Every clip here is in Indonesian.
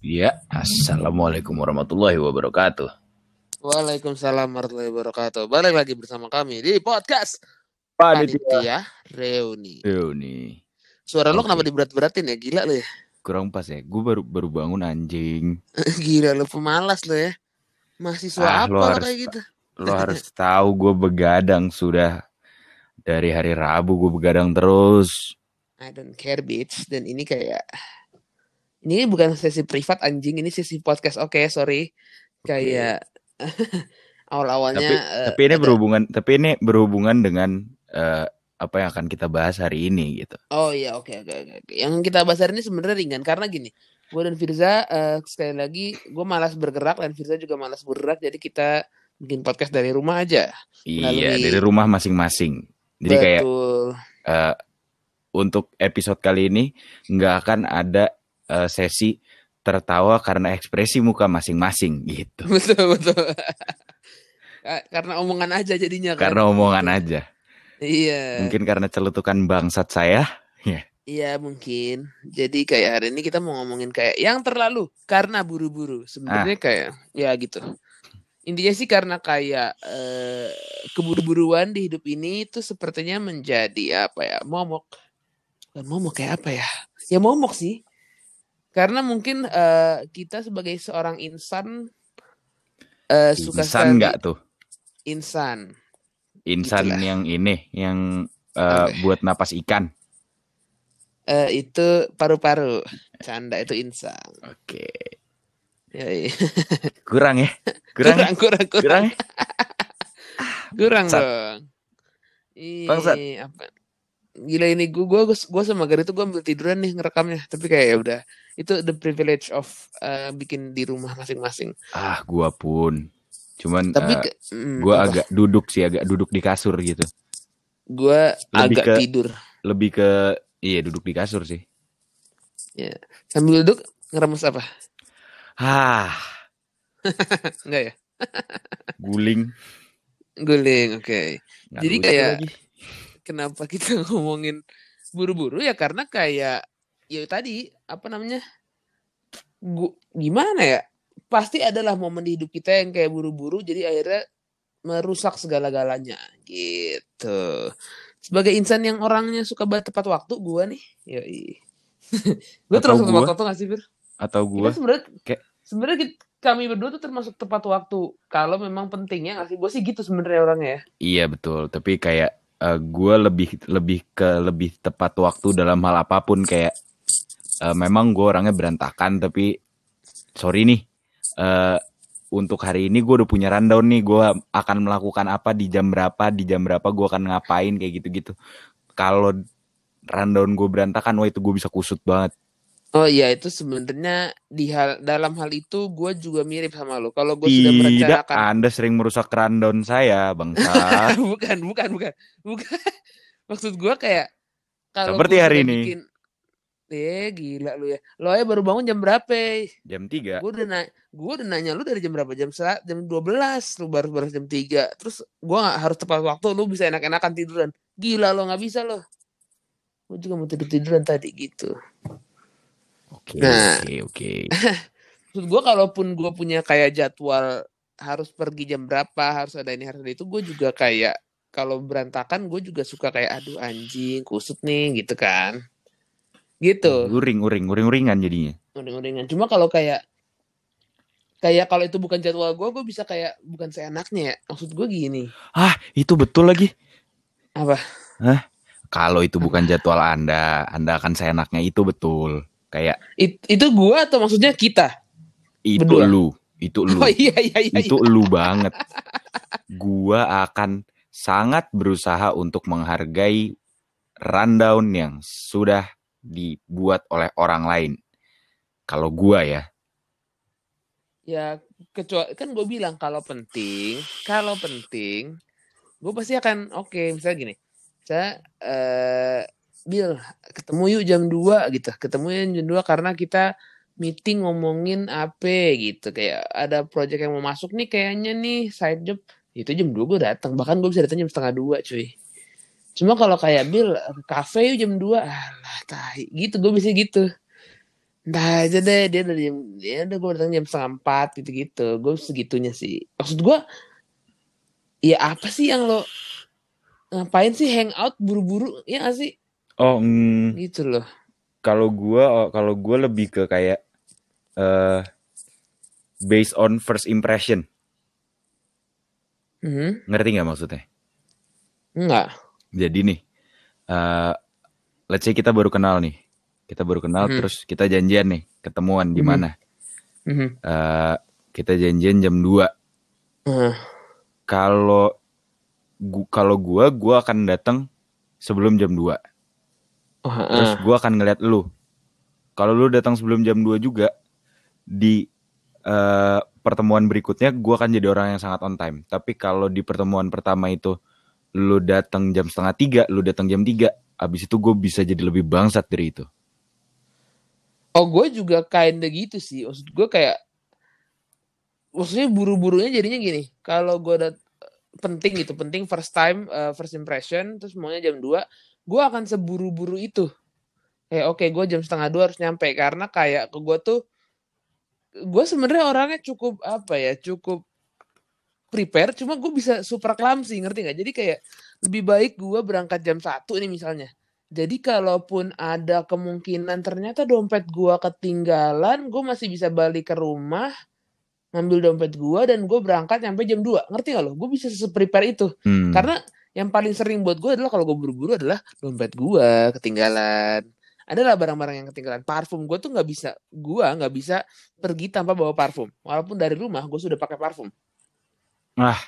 Ya, assalamualaikum warahmatullahi wabarakatuh. Waalaikumsalam warahmatullahi wabarakatuh. Balik lagi bersama kami di podcast Panitia Panitia Reuni. Reuni. Suara lo kenapa diberat-beratin ya? Gila lo ya. Kurang pas ya. Gue baru baru bangun anjing. Gila lo pemalas lo ya. Ah, Mahasiswa lo apa lo harus kayak gitu? Lo harus tahu gue begadang sudah dari hari Rabu gue begadang terus. I don't care bitch. Dan ini kayak ini bukan sesi privat anjing, ini sesi podcast. Oke, sorry. Kayak awal-awalnya Tapi eh, tapi ini ada- berhubungan tapi ini berhubungan dengan eh, apa yang akan kita bahas hari ini gitu. Oh iya oke oke oke. oke. Yang kita bahas hari ini sebenarnya ringan karena gini, gue dan Firza eh, sekali lagi gue malas bergerak dan Firza juga malas bergerak jadi kita bikin podcast dari rumah aja. Iya, Melalui- dari rumah masing-masing. Jadi kayak Betul. eh, untuk episode kali ini nggak akan ada eh, sesi tertawa karena ekspresi muka masing-masing gitu. betul betul. Ka- karena omongan aja jadinya kan. Karena omongan aja. Iya. Mungkin karena celutukan bangsat saya. Iya mungkin. Jadi kayak hari ini kita mau ngomongin kayak yang terlalu karena buru-buru. Sebenarnya kayak ya gitu. Intinya sih karena kayak eh, keburu-buruan di hidup ini itu sepertinya menjadi apa ya? Momok. Bukan momok kayak apa ya? Ya momok sih. Karena mungkin eh, kita sebagai seorang insan eh, suka Insan nggak tuh? insan. Insan Gitulah. yang ini, yang eh, Apa? buat napas ikan. Eh, itu paru-paru. Canda itu insan. Oke. Kurang ya? Kurang, ya? kurang kurang kurang kurang ya? kurang Bangsat. dong. Ih, apa gila ini gue gue gue sama Gar itu gue ambil tiduran nih ngerekamnya tapi kayak ya udah itu the privilege of uh, bikin di rumah masing-masing Ah, gua pun. Cuman tapi ke- mm, gua apa? agak duduk sih, agak duduk di kasur gitu. gue agak ke- tidur Lebih ke iya duduk di kasur sih. sambil duduk ngeremes apa Ah, enggak ya guling. guling oke Nggak Jadi kayak- lagi. Kenapa kita ngomongin buru-buru? Ya karena kayak ya tadi apa namanya gua, gimana ya? Pasti adalah momen di hidup kita yang kayak buru-buru jadi akhirnya merusak segala-galanya gitu. Sebagai insan yang orangnya suka banget tepat waktu gua nih yoi. Gue termasuk tepat waktu gak sih Fir? atau gua? Sebenarnya kayak- sebenarnya kami berdua tuh termasuk tepat waktu. Kalau memang pentingnya nggak sih? Gue sih gitu sebenarnya orangnya ya. Iya betul, tapi kayak eh, gua lebih lebih ke lebih tepat waktu dalam hal apa pun kayak eh, memang gue orangnya berantakan tapi sorry nih eh, untuk hari ini gue udah punya rundown nih gue akan melakukan apa di jam berapa di jam berapa gue akan ngapain kayak gitu-gitu. Kalau rundown gue berantakan, wah itu gue bisa kusut banget. Oh iya itu sebenarnya di hal dalam hal itu gue juga mirip sama lo. Kalau gue sudah Tidak, merencanakan, Anda sering merusak rundown saya, bangsa. bukan bukan bukan bukan. Maksud gue kayak kalau Seperti gua hari ini. bikin- eh gila lu ya. Lo ya baru bangun jam berapa? jam 3 Gue udah nanya, gue udah nanya lu dari jam berapa? Jam sel- jam 12 Lu baru baru jam 3 Terus gue nggak harus tepat waktu. Lu bisa enak-enakan tiduran. Gila lo nggak bisa lo. Gue juga mau tidur tiduran tadi gitu. Oke, Nah. oke, oke. Maksud gue kalaupun gue punya kayak jadwal harus pergi jam berapa, harus ada ini, harus ada itu, gue juga kayak kalau berantakan gue juga suka kayak aduh anjing kusut nih gitu kan. Gitu. Uring, uring, uring-uringan jadinya. Uring-uringan. Cuma kalau kayak kayak kalau itu bukan jadwal gue, gue bisa kayak bukan seenaknya ya. Maksud gue gini. Ah, itu betul lagi. Apa? Kalau itu bukan jadwal Anda, Anda akan seenaknya itu betul. Kayak It- itu gue atau maksudnya kita? itu Berdua. lu, itu lu, Oh iya iya iya. itu lu banget. Gua akan sangat berusaha untuk menghargai rundown yang sudah dibuat oleh orang lain. Kalau gua ya, Ya kecuali kan gue bilang kalau penting, kalau penting, gue pasti akan oke misalnya gini, saya eh Bill ketemu yuk jam 2 gitu, ketemu jam 2 karena kita meeting ngomongin apa gitu. Kayak ada project yang mau masuk nih kayaknya nih side job. Itu jam 2 gue datang bahkan gue bisa datang jam setengah dua cuy. Cuma kalau kayak Bill ke cafe yuk jam 2 alah tai. Gitu gue bisa gitu. Entah aja deh dia dari jam ya udah gue datang jam setengah empat gitu gitu gue segitunya sih. Maksud gue ya apa sih yang lo ngapain sih hangout buru-buru? Ya gak sih oh mm, gitu loh. Kalau gue oh, kalau gue lebih ke kayak uh, based on first impression. Mhm. ngerti nggak maksudnya? Enggak jadi nih uh, let's say kita baru kenal nih. Kita baru kenal Mhm. terus kita janjian nih ketemuan di Mhm. mana. Mhm. Eh, kita janjian jam 2 Ah, kalau gu- kalau gua gua akan datang sebelum jam 2 oh, terus gua akan ngeliat lu. Kalau lu datang sebelum jam 2 juga di eh, pertemuan berikutnya gua akan jadi orang yang sangat on time. Tapi kalau di pertemuan pertama itu lu datang jam setengah tiga lu datang jam 3 abis itu gue bisa jadi lebih bangsat dari itu. Oh gue juga kinda gitu sih. Maksud gue kayak maksudnya buru-burunya jadinya gini. Kalau gue udah penting gitu penting first time uh, first impression terus maunya jam 2 gue akan seburu-buru itu. Kayak oke gue jam setengah dua harus nyampe. Karena kayak ke gue tuh gue sebenarnya orangnya cukup apa ya cukup prepare. Cuma gue bisa super clumsy ngerti nggak? Jadi kayak lebih baik gue berangkat jam satu nih misalnya. Jadi kalaupun ada kemungkinan ternyata dompet gue ketinggalan gue masih bisa balik ke rumah ngambil dompet gue dan gue berangkat sampai jam 2 ngerti gak lo? Gue bisa se-prepare itu. Hmm. karena yang paling sering buat gue adalah kalau gue buru-buru adalah dompet gue ketinggalan. Adalah barang-barang yang ketinggalan. Parfum gue tuh nggak bisa gue nggak bisa pergi tanpa bawa parfum. Walaupun dari rumah gue sudah pakai parfum. Ah.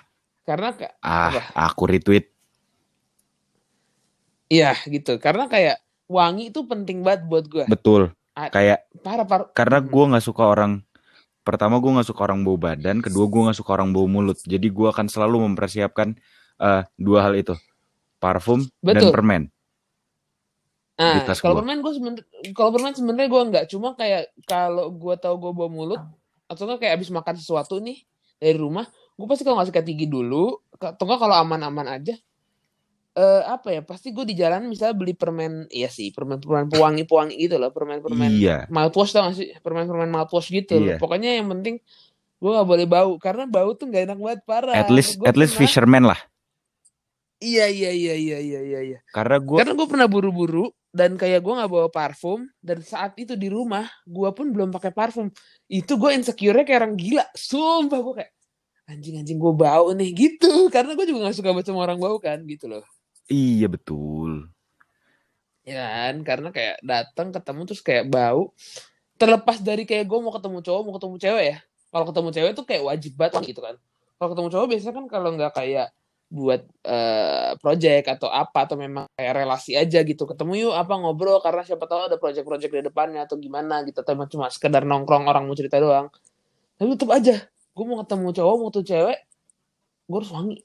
Karena ka- ah Apa? aku retweet. Iya gitu. Karena kayak wangi itu penting banget buat gue betul. A- kayak parah parah. karena Hmm. gue nggak suka orang pertama gue nggak suka orang bau badan kedua gue nggak suka orang bau mulut. Jadi gue akan selalu mempersiapkan eh, dua hal itu. Parfum dan Betul. permen. Nah, kalau permen gue sebenernya kalau permen sebenarnya gue nggak. Cuma kayak kalau gue tahu gue bawa mulut atau nggak kayak abis makan sesuatu nih dari rumah gue pasti kalau nggak sikat gigi dulu atau nggak kalau aman-aman aja eh apa ya pasti gue di jalan misalnya beli permen iya sih permen permen pewangi pewangi gitu loh permen permen iya. mouthwash tau gak sih? Permen permen mouthwash gitu loh. Iya. pokoknya yang penting gue nggak boleh bau karena bau tuh nggak enak banget parah. At least Gua at least fisherman lah iya iya iya iya iya iya iya. Karena gue karena gue pernah buru-buru dan kayak gue nggak bawa parfum dan saat itu di rumah gue pun belum pakai parfum. Itu gue insecure-nya kayak orang gila sumpah gue kayak anjing anjing gue bau nih gitu. Karena gue juga nggak suka banget sama orang bau kan gitu loh. Iya betul. Ya kan karena kayak datang ketemu terus kayak bau. Terlepas dari kayak gue mau ketemu cowok mau ketemu cewek ya. Kalau ketemu cewek tuh kayak wajib banget gitu kan. Kalau ketemu cowok biasanya kan kalau nggak kayak buat eh, project atau apa atau memang kayak relasi aja gitu. Ketemu yuk apa ngobrol karena siapa tahu ada project-project di depannya atau gimana gitu. Atau cuma sekedar nongkrong orang mau cerita doang. Tapi tetap aja gue mau ketemu cowok mau ketemu cewek gue harus wangi.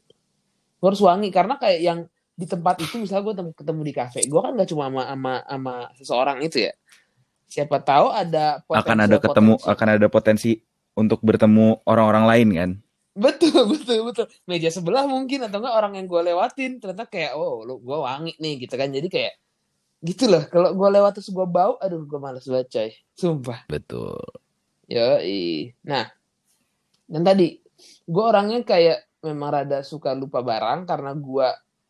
Gue harus wangi karena kayak yang di tempat itu misalnya gue tem- ketemu di kafe gue kan gak cuma sama sama sama seseorang itu ya. Siapa tahu ada akan ada ketemu potensi- akan ada potensi untuk bertemu orang-orang lain kan betul betul betul. Meja sebelah mungkin atau enggak orang yang gue lewatin ternyata kayak oh lu gue wangi nih gitu kan. Jadi kayak gitu loh. Kalau gue lewat terus gue bau aduh gue males banget coy. Sumpah. Betul. Ya nah dan tadi gue orangnya kayak memang rada suka lupa barang karena gue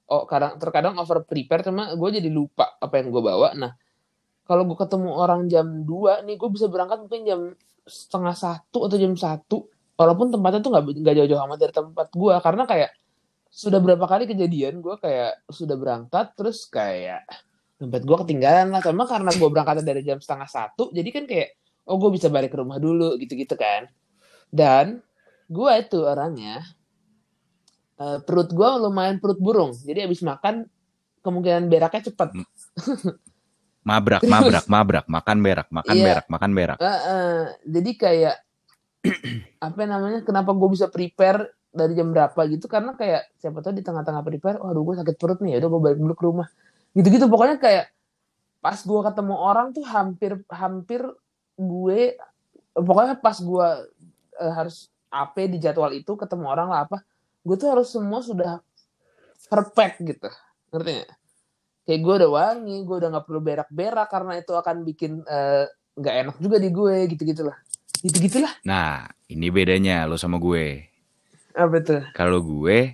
oh kadang terkadang over prepare cuma gue jadi lupa apa yang gue bawa. Nah kalau gue ketemu orang jam 2 nih gue bisa berangkat mungkin jam setengah satu atau jam satu walaupun tempatnya tuh nggak nggak jauh-jauh amat dari tempat gue karena kayak sudah berapa kali kejadian gue kayak sudah berangkat terus kayak dompet gue ketinggalan lah. Sama karena gue berangkatnya dari jam setengah satu jadi kan kayak oh gue bisa balik ke rumah dulu gitu-gitu kan. Dan gue itu orangnya eh, perut gue lumayan perut burung. Jadi abis makan kemungkinan beraknya cepet. Mabrak Terus- mabrak mabrak. Makan berak makan Iya. berak makan berak. Eh, eh, jadi kayak apa namanya kenapa gue bisa prepare dari jam berapa gitu? Karena kayak siapa tahu di tengah-tengah prepare waduh gue sakit perut nih ya udah gue balik dulu ke rumah. Gitu-gitu pokoknya kayak pas gue ketemu orang tuh hampir hampir gue pokoknya pas gue eh, harus AP di jadwal itu ketemu orang lah apa gue tuh harus semua sudah perfect gitu. Ngerti nggak? Kayak gue udah wangi gue udah nggak perlu berak-berak karena itu akan bikin eh, nggak enak juga di gue gitu gitulah gitu gitulah Nah, ini bedanya lo sama gue. apa tuh Kalau gue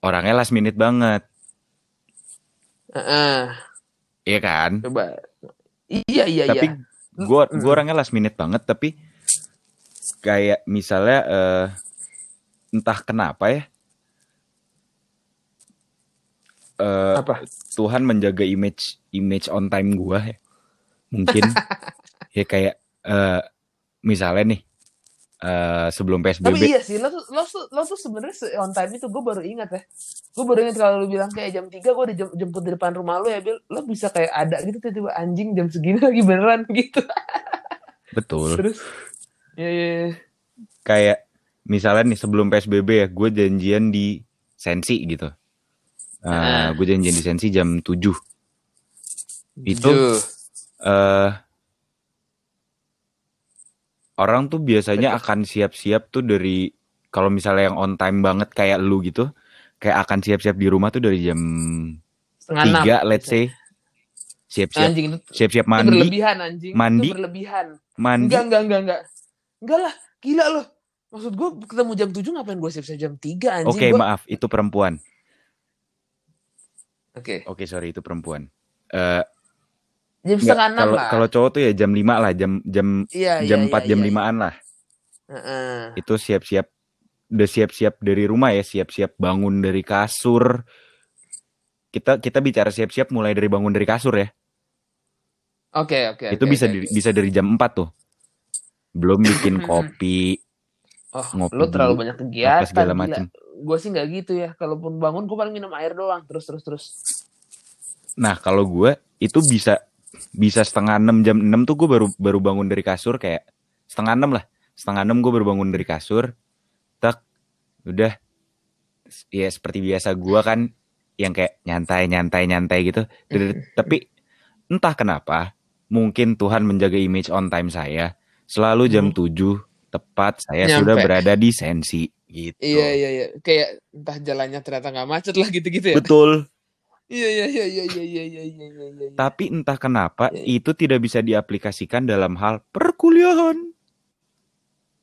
orangnya last minute banget, Heeh, iya kan? coba. Iya iya tapi iya. gue gue orangnya last minute banget, tapi kayak misalnya eh, entah kenapa ya, eh, apa? Tuhan menjaga image image on time gue ya. Mungkin. Ya kayak eh, misalnya nih eh, sebelum tapi PSBB iya sih lo tuh lo tuh lo tuh sebenarnya se- on time itu gue baru ingat ya gue baru ingat kalau lu bilang kayak jam 3 gue dijemput di depan rumah lo ya Bil lo bisa kayak ada gitu tiba-tiba anjing jam segini lagi beneran gitu betul. terus ya ya ya. Kayak misalnya nih sebelum PSBB ya, gue janjian di Sensi gitu. Eh, Ah. gue janjian di Sensi jam 7 Itu eh orang tuh biasanya akan siap-siap tuh dari kalau misalnya yang on time banget kayak lu gitu, kayak akan siap-siap di rumah tuh dari jam setengah 3 let's say. Siap-siap. Anjing itu, siap-siap itu mandi, berlebihan anjing. Mandi. itu berlebihan. Mandi. enggak enggak enggak enggak. Enggak lah gila lo maksud gue ketemu jam 7 ngapain gue siap-siap jam 3 anjing? Oke, Gua- maaf, itu perempuan. oke. Oke, sorry itu perempuan. Eh jam setengah enam kalau lah kalau cowok tuh ya jam 5 lah, jam jam iya, jam iya, 4 iya, jam iya. 5-an lah. Heeh. Itu siap-siap udah siap-siap dari rumah ya, siap-siap bangun dari kasur. Kita kita bicara siap-siap mulai dari bangun dari kasur ya. oke oke itu oke, bisa oke, di- bisa dari jam 4 tuh. Belum bikin kopi, oh ngopi lo terlalu banyak kegiatan segala macam. gue sih nggak gitu ya kalaupun bangun gue paling minum air doang terus terus terus Nah, kalau gue itu bisa bisa setengah enam jam 6 tuh gue baru baru bangun dari kasur kayak setengah enam lah. Setengah enam gue baru bangun dari kasur. Tak udah ya seperti biasa gue kan yang kayak nyantai nyantai nyantai gitu. Tapi entah kenapa mungkin Tuhan menjaga image on time saya. Selalu jam Hmm. 7 tepat saya Nyampe. sudah berada di sensi gitu. iya iya iya kayak entah jalannya ternyata nggak macet lah gitu gitu ya Betul. Iya iya iya iya iya iya iya iya. Tapi entah kenapa ya, ya. itu tidak bisa diaplikasikan dalam hal perkuliahan.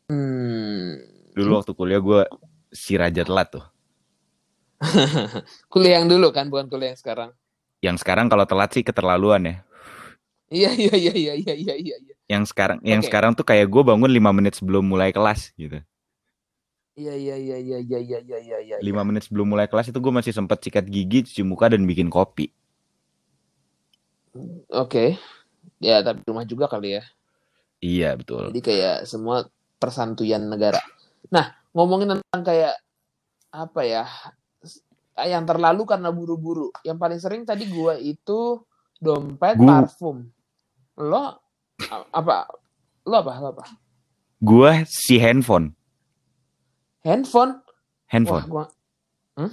Hmm. Dulu waktu kuliah gue si raja telat tuh. kuliah yang dulu kan bukan kuliah yang sekarang. Yang sekarang kalau telat sih keterlaluan ya. Iya iya iya iya iya iya iya. Yang sekarang okay. yang sekarang tuh kayak gue bangun lima menit sebelum mulai kelas gitu. Iya iya iya iya iya iya iya iya. Ya, Lima menit sebelum mulai kelas itu gue masih sempet sikat gigi, cuci muka dan bikin kopi. Oke, okay. ya tapi rumah juga kali ya. Iya betul. Jadi kayak semua persantuyan negara. Nah ngomongin tentang kayak apa ya yang terlalu karena buru-buru. Yang paling sering tadi gue itu dompet, gua... parfum. Lo apa? Lo apa? Lo apa? Gue si handphone handphone Handphone. wah gua hmm?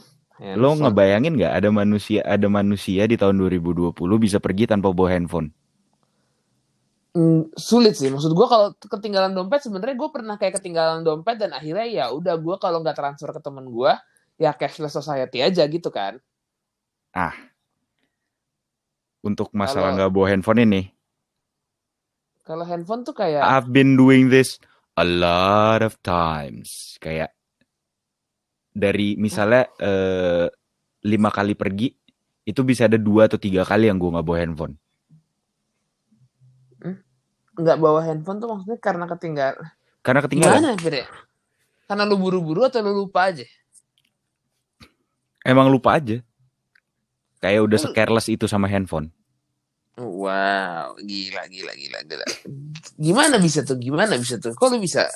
Lo Handphone. ngebayangin nggak ada manusia ada manusia di tahun 2020 bisa pergi tanpa bawa handphone? Mm, sulit sih maksud gua kalau ketinggalan dompet sebenarnya gue pernah kayak ketinggalan dompet dan akhirnya ya udah gua kalau nggak transfer ke temen gua ya cashless society aja gitu kan Untuk masalah nggak bawa handphone ini, kalau handphone tuh kayak I've been doing this a lot of times. Kayak dari misalnya eh, lima kali pergi, itu bisa ada dua atau tiga kali yang gue nggak bawa handphone. nggak bawa handphone tuh maksudnya karena ketinggalan Karena ketinggalan. gimana Fir ya? karena lu buru-buru atau lu lupa aja Emang lupa aja. Kayak udah secareless itu sama handphone. wow gila gila gila gila gimana bisa tuh gimana bisa tuh kok lu bisa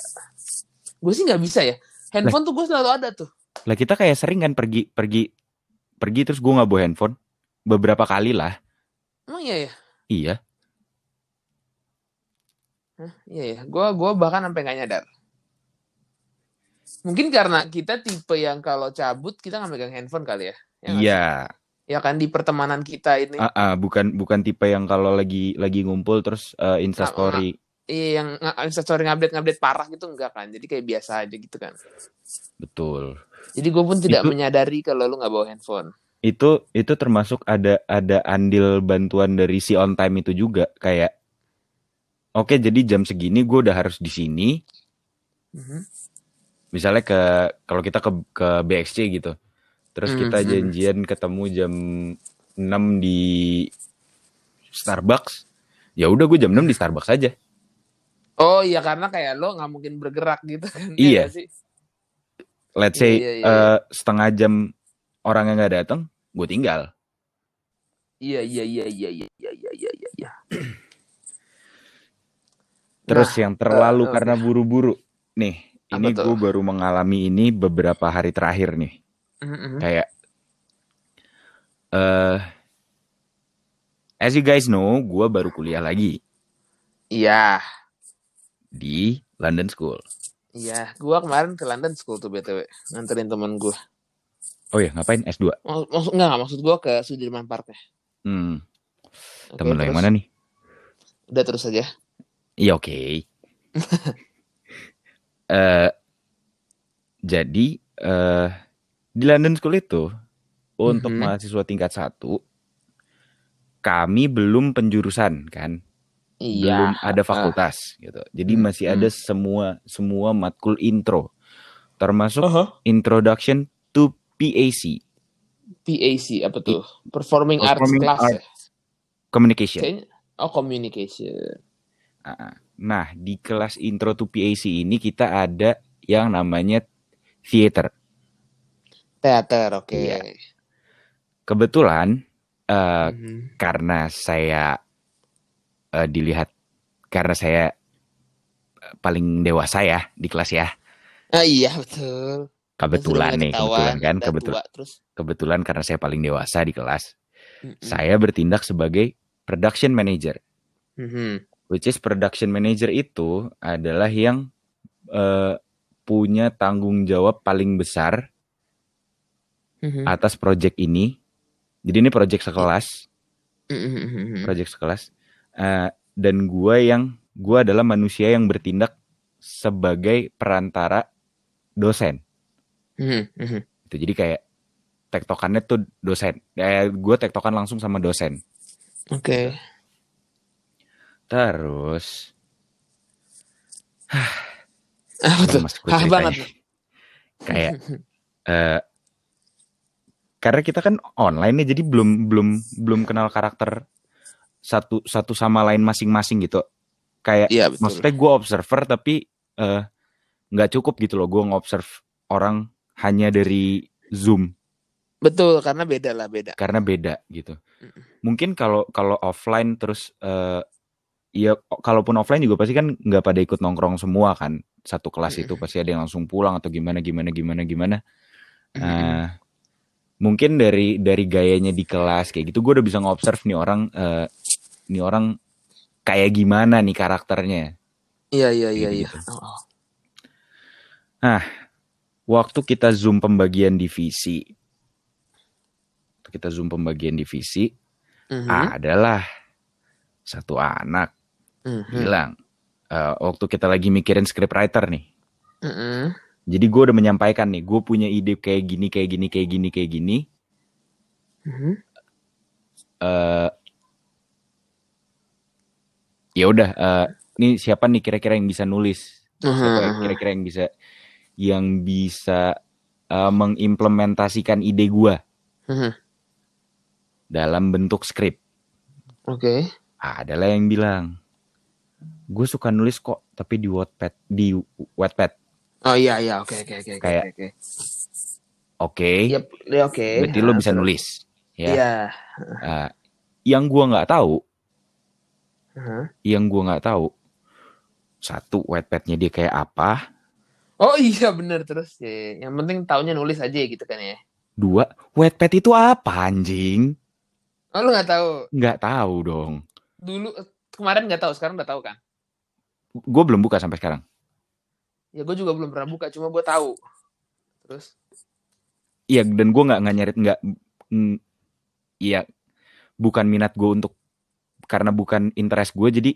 gue sih nggak bisa ya handphone tuh gue selalu ada tuh Lah kita kayak sering kan pergi pergi pergi terus gue nggak bawa handphone beberapa kali lah. emang iya ya Iya. Hah, iya ya gue gua bahkan sampai nggak nyadar mungkin karena kita tipe yang kalau cabut kita nggak megang handphone kali ya Ya Iya. ya kan di pertemanan kita ini Ah, ah, bukan bukan tipe yang kalau lagi lagi ngumpul terus eh, Insta Nggak- story. iya yang instastory ngupdate ngupdate parah gitu enggak kan jadi kayak biasa aja gitu kan Betul. Jadi gue pun tidak Itu- menyadari kalau lu nggak bawa handphone Itu itu termasuk ada ada andil bantuan dari si on time itu juga kayak oke jadi jam segini gue udah harus di sini. Mhm. Misalnya ke kalau kita ke ke BXC gitu. Terus kita Mhm. janjian ketemu jam 6 di Starbucks. Ya udah gue jam 6 di Starbucks aja. Oh iya karena kayak lo nggak mungkin bergerak gitu kan? Iya. nggak sih? let's iya, say iya, iya, uh, setengah jam orangnya nggak datang, gue tinggal. Iya iya iya iya iya iya iya iya. iya. iya. Terus nah, yang eh, terlalu uh, karena buru-buru, nih ini gue baru mengalami ini beberapa hari terakhir nih, mm -hmm. kayak uh, as you guys know, gue baru kuliah lagi. Iya. Di London School iya. Gua kemarin ke London School tuh btw nganterin teman gua. Oh ya, ngapain S2? Mak- Maksud enggak, maksud gua ke Sudirman Park ya. Hmm, Oke, temen lo yang mana nih? Udah terus aja. Iya oke. Eh, jadi eh di London School itu untuk Mhm. mahasiswa tingkat satu kami belum penjurusan kan, belum Iya. ada fakultas gitu. Jadi Hmm, masih ada hmm. semua semua matkul intro, termasuk Uh-huh. Introduction to PAC PAC apa tuh? Performing, Performing Arts Class ya? Arts Communication. Kayaknya oh communication. Ah, Nah di kelas intro to PAC ini kita ada yang namanya theater. Teater, oke. Iya. Kebetulan eh, Mhm. karena saya eh, dilihat karena saya eh, paling dewasa ya di kelas ya. Ah iya betul. Kebetulan nih, kebetulan kan, kebetulan terus kebetulan karena saya paling dewasa di kelas, Mm-mm. saya bertindak sebagai production manager. Mhm. Which is production manager itu adalah yang eh, punya tanggung jawab paling besar Mhm. atas project ini. Jadi ini project sekelas, Mhm. project sekelas. Eh, dan gua yang gua adalah manusia yang bertindak sebagai perantara dosen. Mhm. Mhm. Itu jadi kayak tektokannya tuh dosen. Eh, gue tektokan langsung sama dosen. Oke. Terus, Apa tuh? lemes gue Hah ceritanya. banget. Kayak eh karena kita kan online nih, jadi belum belum belum kenal karakter satu satu sama lain masing-masing gitu. Kayak betul. maksudnya gue observer tapi eh, nggak cukup gitu loh. Gue ngobserve orang hanya dari zoom Betul karena beda lah beda. karena beda gitu. Mungkin kalau kalau offline terus eh ya kalaupun offline juga pasti kan nggak pada ikut nongkrong semua kan. Satu kelas itu Mm-mm. pasti ada yang langsung pulang atau gimana gimana gimana gimana. Eh, mungkin dari dari gayanya di kelas kayak gitu gue udah bisa ngobserve nih orang eh nih orang kayak gimana nih karakternya. Iya iya iya iya. Oh, oh. Waktu kita zoom pembagian divisi, kita zoom pembagian divisi Mhm. adalah satu anak Mhm. bilang eh, waktu kita lagi mikirin script writer nih. Mhm. Jadi gue udah menyampaikan nih, gue punya ide kayak gini, kayak gini, kayak gini, kayak gini. Mhm. eh ya udah, eh, ini siapa nih kira-kira yang bisa nulis? Siapa kira-kira yang bisa yang bisa eh, mengimplementasikan ide Mhm. dalam bentuk skrip? Oke. Adalah yang bilang, gue suka nulis kok, tapi di Wattpad, di Wattpad. Oh iya iya oke oke oke oke Kayak, oke. Yep, ya oke. berarti lo bisa nulis. Ya, Iya. Eh, yang gua nggak tahu, Mhm. yang gua nggak tahu, satu Wattpad-nya dia kayak apa, Oh iya bener terus ya. Yang penting taunya nulis aja gitu kan ya. dua Wattpad itu apa anjing? Oh lu nggak tahu. Nggak tahu dong. Dulu kemarin nggak tahu, sekarang udah tahu kan? Gue belum buka sampai sekarang. Ya gue juga belum pernah buka, cuma gue tahu. Terus Iya, dan gua nggak nggak nyarit nggak, iya, bukan minat gue untuk karena bukan interest gue, jadi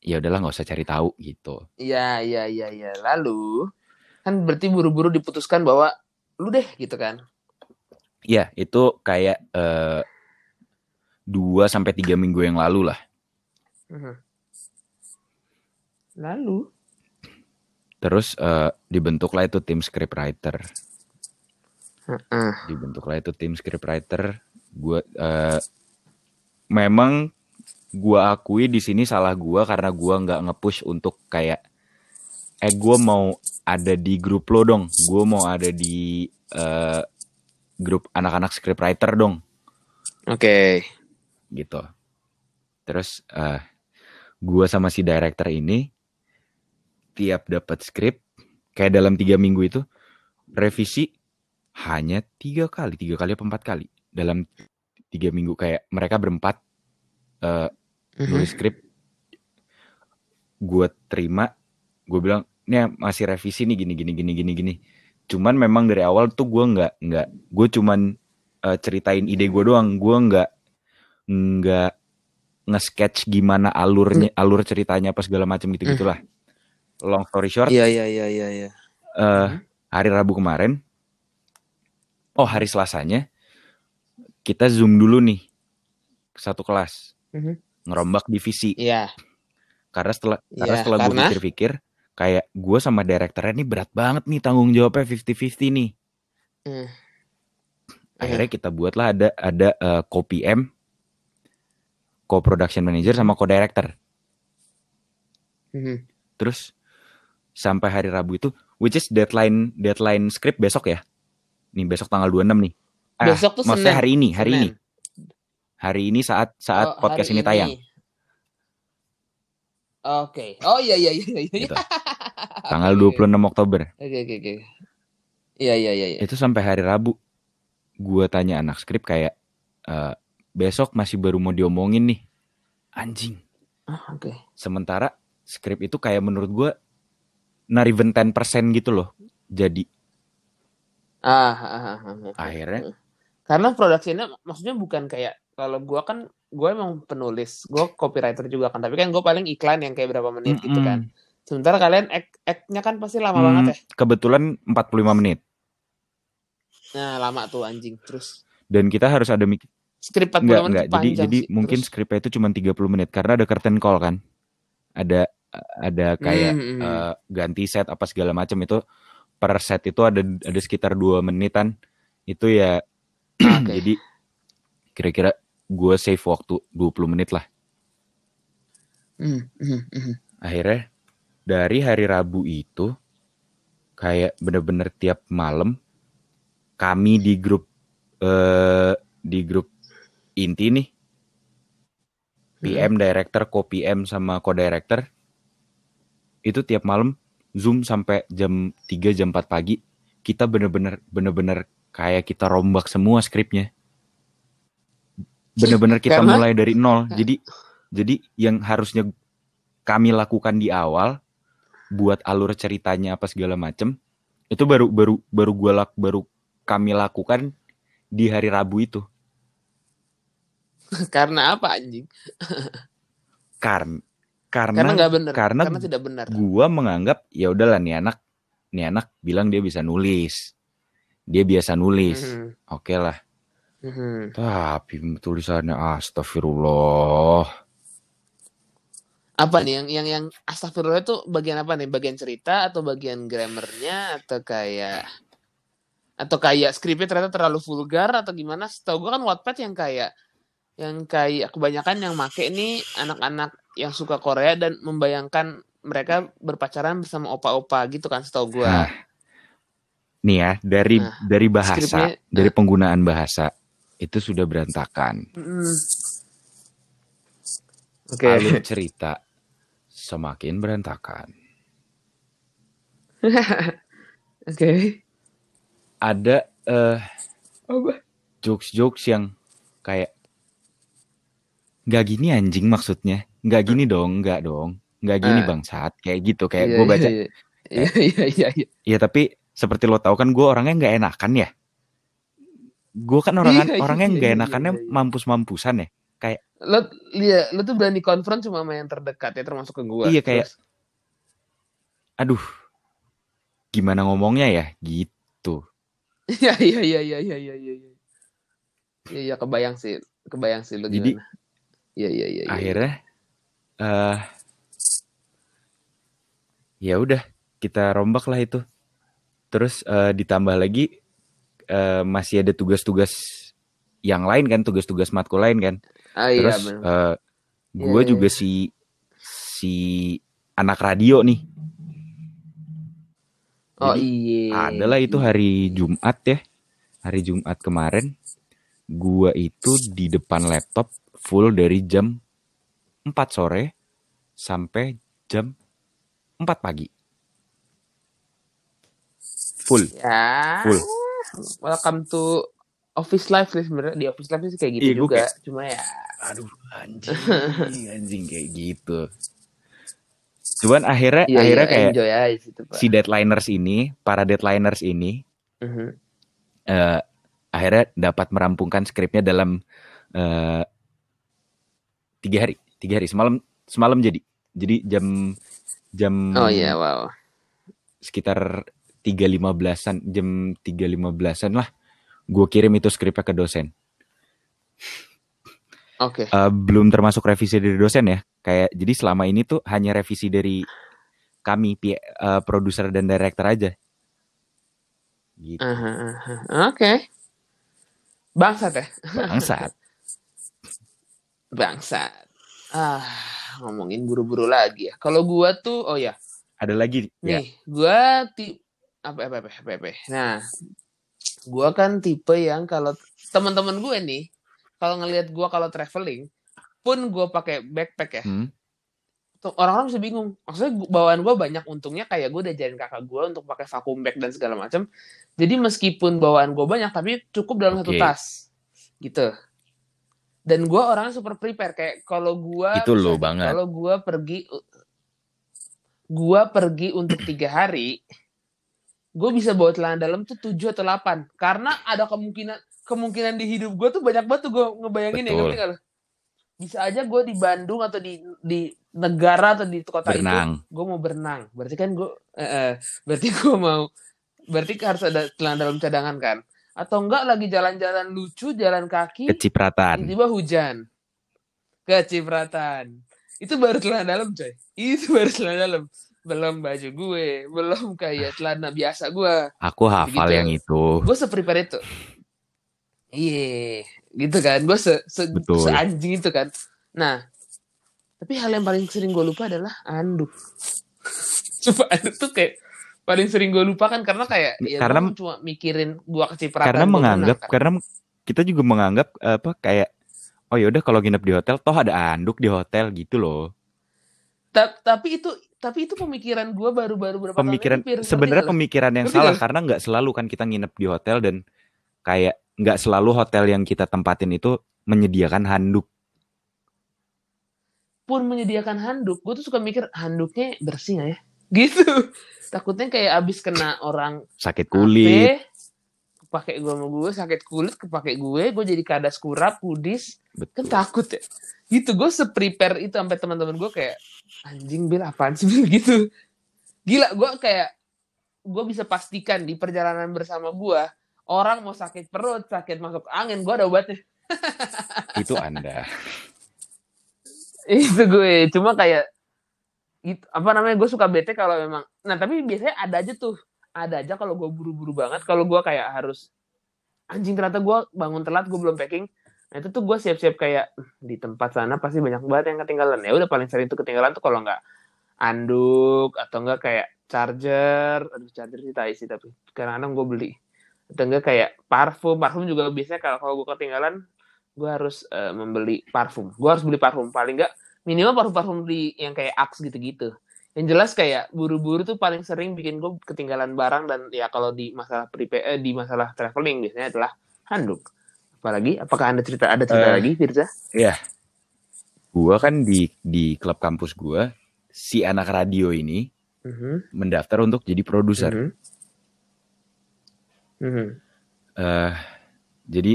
ya udahlah nggak usah cari tahu gitu. Iya, iya, iya, iya. Lalu kan berarti buru-buru diputuskan bahwa lu deh gitu kan. Iya, itu kayak eh, dua sampai tiga minggu yang lalu lah. Mhm. Lalu terus uh, dibentuklah itu tim scriptwriter Heeh. dibentuklah itu tim scriptwriter gue uh, memang gua akui di sini salah gua karena gua nggak nge-push untuk kayak eh gua mau ada di grup lo dong. Gua mau ada di uh, grup anak-anak scriptwriter dong. Oke. gitu. Terus uh, gua sama si director ini tiap dapat skrip kayak dalam tiga minggu itu revisi hanya tiga kali tiga kali apa empat kali dalam tiga minggu. Kayak mereka berempat uh, nulis skrip gue terima gue bilang ini masih revisi nih gini gini gini gini gini. Cuman memang dari awal tuh gue nggak nggak gue cuman uh, ceritain ide gue doang. Gue nggak nggak nge-sketch gimana alurnya alur ceritanya apa segala macam gitu gitulah long story short Iya iya iya iya iya. eh, hari Rabu kemarin oh hari Selasanya kita zoom dulu nih satu kelas Mhm. ngerombak divisi Iya. karena setelah karena Iya, setelah gue pikir-pikir kayak gue sama direkturnya ini berat banget nih tanggung jawabnya 50-50 nih Hmm. akhirnya kita buatlah ada ada uh, co-PM co-production manager sama co-director Mhm. terus sampai hari Rabu itu which is deadline deadline script besok ya nih besok tanggal 26 nih Ah, Besok tuh maksudnya Senin. hari ini hari Senin. ini hari ini saat saat Oh, podcast ini tayang Oke. Oh iya iya iya iya. Gitu. tanggal 26 Oktober Oke oke oke. Iya iya iya iya. itu sampai hari Rabu gue tanya anak skrip kayak "Eh, besok masih baru mau diomongin nih anjing Ah, Oke. sementara skrip itu kayak menurut gue not even 10% gitu loh jadi ah, ah, ah, ah. akhirnya Karena produksinya maksudnya bukan kayak kalau gua kan gue emang penulis, gue copywriter juga kan, tapi kan gue paling iklan yang kayak berapa menit gitu Mm-mm. kan. Sementara kalian act act-nya kan pasti lama hmm, banget ya. kebetulan 45 menit Nah, lama tuh anjing. Terus dan kita harus ada mik skrip 40 enggak menit enggak jadi panjang jadi sih. mungkin Terus- skripnya itu cuma 30 menit karena ada curtain call kan ada ada kayak Hmm, hmm, hmm. eh, ganti set apa segala macam itu per set itu ada ada sekitar dua menitan itu ya Oke. jadi kira-kira gue save waktu 20 menit lah. Hmm, hmm, hmm. akhirnya dari hari Rabu itu kayak bener-bener tiap malam kami di grup eh di grup inti nih. PM director, co-PM sama co-director. Itu tiap malam Zoom sampai jam 3 jam 4 pagi kita bener-bener bener-bener kayak kita rombak semua skripnya bener-bener kita Karena- mulai dari nol jadi jadi yang harusnya kami lakukan di awal buat alur ceritanya apa segala macem itu baru baru baru gua lak, baru kami lakukan di hari Rabu itu Karena apa anjing? karena Karena karena nggak benar. karena Karena tidak benar. gua menganggap ya udahlah nih anak nih anak bilang dia bisa nulis dia biasa nulis Mhm, oke lah mhm. tapi tulisannya astagfirullah Apa nih yang yang yang astagfirullah itu bagian apa nih? Bagian cerita atau bagian grammarnya atau kayak atau kayak skripnya ternyata terlalu vulgar atau gimana? Setahu gue kan Wattpad yang kayak yang kayak kebanyakan yang make ini anak-anak yang suka Korea dan membayangkan mereka berpacaran bersama opa-opa gitu kan setahu gue. Nah, nih ya dari Nah, dari bahasa skripnya- dari penggunaan bahasa itu sudah berantakan Mm. Oke. alur cerita semakin berantakan Oke. ada eh Apa? jokes-jokes yang kayak nggak gini anjing maksudnya nggak gini dong nggak dong nggak gini Ah. bangsat kayak gitu kayak Iya, gue iya, baca Iya iya iya iya. iya. ya tapi seperti lo tahu kan gue orangnya nggak enakan ya gue kan orang Iya, iya, orangnya iya, nggak iya, enakannya iya, iya. mampus-mampusan ya Lo iya, lo tuh berani konfront cuma sama yang terdekat ya termasuk ke gua. Iya, kayak- Terus, aduh gimana ngomongnya ya gitu Iya iya iya iya iya iya iya. Iya iya kebayang sih, kebayang sih lo Jadi. Iya iya iya. iya. akhirnya eh ya udah kita rombak lah itu terus uh, ditambah lagi uh, masih ada tugas-tugas yang lain kan tugas-tugas matkul lain kan. Ah, terus iya, uh, gue iya, juga iya. si si anak radio nih. Oh Jadi, iya adalah itu hari Jumat ya. Hari Jumat kemarin gua itu di depan laptop full dari jam 4 sore sampai jam 4 pagi. Full. Ya. Full welcome to office life sih sebenarnya. Di office life sih kayak gitu Iya, juga. kayak- cuma ya aduh anjing. Anjing kayak gitu. Cuman akhirnya iya, akhirnya iya, kayak enjoy aja situ pak. si deadliners ini para deadliners ini Mhm. eh, akhirnya dapat merampungkan skripnya dalam eh, tiga hari. Tiga hari semalam semalam jadi. Jadi jam jam oh iya wow. sekitar tiga lima belasan jam tiga lima belasan lah gue kirim itu skripnya ke dosen. Oke. Eh, belum termasuk revisi dari dosen ya kayak jadi selama ini tuh hanya revisi dari kami eh, produser dan director aja. Gitu. Aha, aha. oke. Bangsat ya. Bangsat. Bangsat. Ah ngomongin buru-buru lagi ya. Kalau gua tuh oh ya. Ada lagi? Ya. Nih gua ti apa apa apa apa, apa. nah gua kan tipe yang kalau teman-teman gue nih kalau ngelihat gua kalau traveling pun gua pakai backpack ya. Hmm, orang-orang bisa bingung. Maksudnya bawaan gue banyak. Untungnya kayak gue udah jarin kakak gue untuk pakai vacuum bag dan segala macam jadi meskipun bawaan gue banyak tapi cukup dalam satu Oke. tas. Gitu. Dan gue orangnya super prepare. Kayak kalau gue Itu lo banget. kalau gue pergi gue pergi untuk tiga hari gue bisa bawa celana dalam tuh tujuh atau delapan. Karena ada kemungkinan kemungkinan di hidup gue tuh banyak banget tuh gue ngebayangin ya Betul. ngerti nggak lo? bisa aja gue di Bandung atau di di negara atau di kota itu berenang. gue mau berenang. Berarti kan gue eh, eh, berarti gue mau berarti harus ada celana dalam cadangan kan? Atau enggak lagi jalan-jalan lucu jalan kaki kecipratan. tiba-tiba hujan. Kecipratan. Itu baru celana dalam coy. Itu baru celana dalam belum baju gue belum kayak celana biasa gue aku hafal Begitu. yang itu. Gue seprepare itu. Iya gitu kan. Gue se, se, Betul. seanjing itu kan. Nah tapi hal yang paling sering gue lupa adalah anduk coba anduk tuh kayak paling sering gue lupa kan karena kayak ya Karena- cuma mikirin gua kecipratan karena menganggap menang, kan. karena kita juga menganggap apa kayak oh yaudah kalau nginep di hotel toh ada anduk di hotel gitu loh. Ta- tapi itu tapi itu pemikiran gue baru-baru berapa pemikiran sebenarnya pemikiran yang Ngerti salah karena nggak selalu kan kita nginep di hotel dan kayak nggak selalu hotel yang kita tempatin itu menyediakan handuk. Pun menyediakan handuk gue tuh suka mikir handuknya bersih nggak ya? Gitu. Takutnya kayak abis kena orang sakit kulit. kepake gue sama gue sakit kulit kepake gue gue jadi kadas kurap kudis. Kan betul. takut ya gitu gue seprepare itu sampai teman-teman gue kayak anjing bil apaan sih bil? Gitu. Gila gue kayak gue bisa pastikan di perjalanan bersama gue orang mau sakit perut sakit masuk angin gue ada obatnya. Itu anda. Itu gue cuma kayak itu apa namanya gue suka bete kalau memang nah tapi biasanya ada aja tuh ada aja kalau gue buru-buru banget kalau gue kayak harus anjing ternyata gue bangun telat gue belum packing nah itu tuh gue siap-siap kayak "Hmm, di tempat sana pasti banyak banget yang ketinggalan. Ya udah paling sering tuh ketinggalan tuh kalau nggak anduk atau enggak kayak charger. Aduh charger sih tai sih tapi kadang-kadang gue beli. Atau enggak kayak parfum. Parfum juga biasanya kalau kalau gue ketinggalan gue harus eh, membeli parfum. Gue harus beli parfum. Paling enggak minimal parfum-parfum di yang kayak Axe gitu-gitu. Yang jelas kayak buru-buru tuh paling sering bikin gue ketinggalan barang dan ya kalau di masalah prepaid eh, di masalah traveling biasanya adalah handuk apalagi apakah anda cerita ada cerita Eh, lagi Firza gua kan di di klub kampus gua si anak radio ini Mhm, mendaftar untuk jadi produser mhm. Mhm. Eh, jadi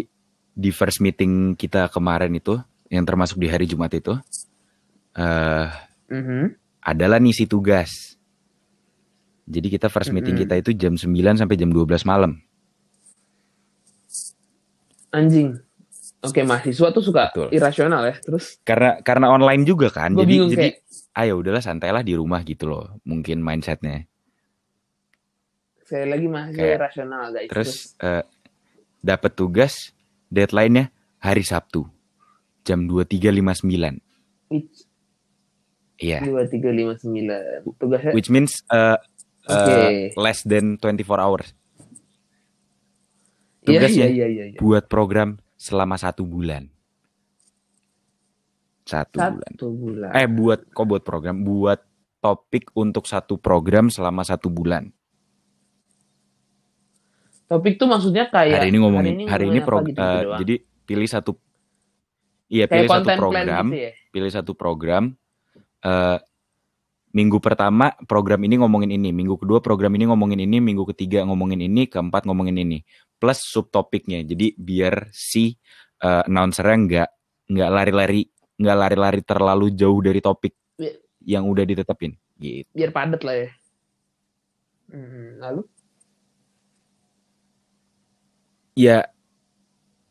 di first meeting kita kemarin itu yang termasuk di hari Jumat itu eh Mhm. adalah ngisi tugas. Jadi kita first meeting Mm-mm. kita itu jam 9 sampai jam 12 malam. Anjing Oke, mahasiswa tuh suka Betul. irasional ya. Terus Karena karena online juga kan. jadi bingung jadi kayak ayo udahlah santailah di rumah gitu loh. Mungkin mindsetnya. saya lagi mahasiswa Kayak- irasional guys. Terus eh, dapat tugas deadline-nya hari Sabtu jam 23.59. Which- Iya. dua tiga lima sembilan tugasnya Which means eh, Oke. eh, less than 24 hours. Iya tugasnya iya iya iya iya. Buat program selama satu bulan. Satu, bulan. satu bulan Eh buat kok buat program? Buat topik untuk satu program selama satu bulan. topik tuh maksudnya kayak hari ini ngomongin hari ini, ngomongin pro, apa gitu, doang. jadi pilih satu iya pilih satu program gitu ya pilih satu program eh minggu pertama program ini ngomongin ini minggu kedua program ini ngomongin ini minggu ketiga ngomongin ini keempat ngomongin ini plus subtopiknya. Jadi biar si eh, announcernya nggak nggak lari-lari nggak lari-lari terlalu jauh dari topik Iya. yang udah ditetapin. Gitu. Biar padat lah ya. Hmm, lalu? Ya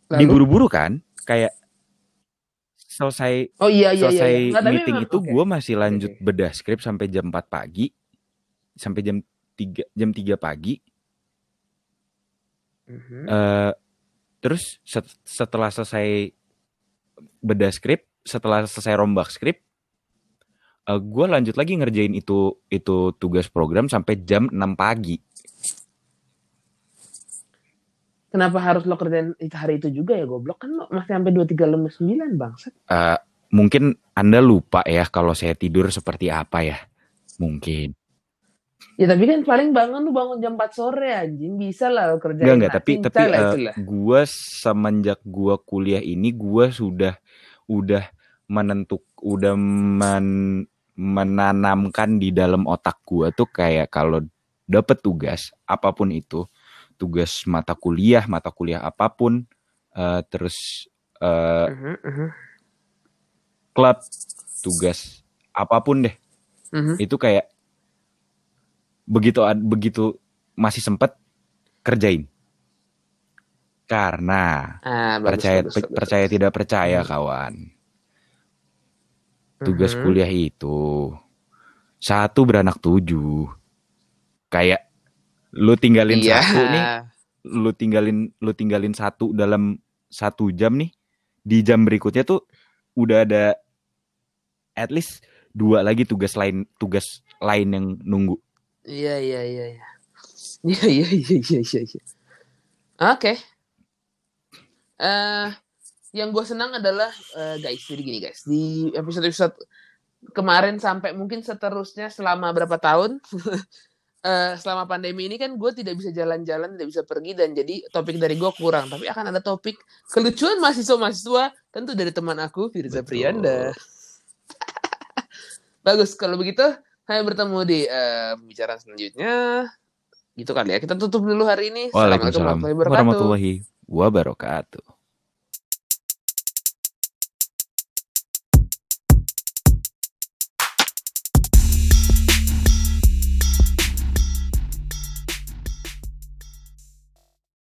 lalu? diburu-buru kan? Kayak selesai oh iya iya iya selesai iya. Nggak, tapi meeting memang- itu oke. gue masih lanjut oke. bedah skrip sampai jam 4 pagi sampai jam 3 jam 3 pagi Mhm. eh terus set- setelah selesai bedah skrip setelah selesai rombak skrip eh gue lanjut lagi ngerjain itu itu tugas program sampai jam 6 pagi kenapa harus lo kerjain itu hari itu juga ya goblok? Kan lo masih sampai dua tiga lima sembilan bangsat. Eh, mungkin anda lupa ya kalau saya tidur seperti apa ya. Mungkin. Ya tapi kan paling bangun lu bangun jam 4 sore anjing. Bisa lah lo kerjain. Enggak enggak tapi tapi lah eh, gua semenjak gua kuliah ini gua sudah udah menentuk udah men- menanamkan di dalam otak gua tuh kayak kalau dapet tugas apa pun itu tugas mata kuliah mata kuliah apa pun eh, terus eh, Mhm, mhm, klub tugas apa pun deh mhm. itu kayak begitu begitu masih sempet kerjain karena ah, bagus, percaya bagus, bagus, percaya bagus. tidak percaya Hmm. kawan tugas Mhm. kuliah itu satu beranak tujuh kayak lu tinggalin Iya. satu nih lu tinggalin lu tinggalin satu dalam satu jam nih di jam berikutnya tuh udah ada at least dua lagi tugas lain tugas lain yang nunggu Iya iya iya iya. Iya iya iya iya iya. iya. Oke. Eh yang gue senang adalah eh, guys jadi gini guys di episode episode kemarin sampai mungkin seterusnya selama berapa tahun eh selama pandemi ini kan gue tidak bisa jalan-jalan tidak bisa pergi dan jadi topik dari gue kurang. Tapi akan ada topik kelucuan mahasiswa-mahasiswa tentu dari teman aku Firza Betul. Priyanda bagus kalau begitu saya bertemu di eh, pembicaraan selanjutnya. Gitu kali ya kita tutup dulu hari ini. Waalaikumsalam warahmatullahi wabarakatuh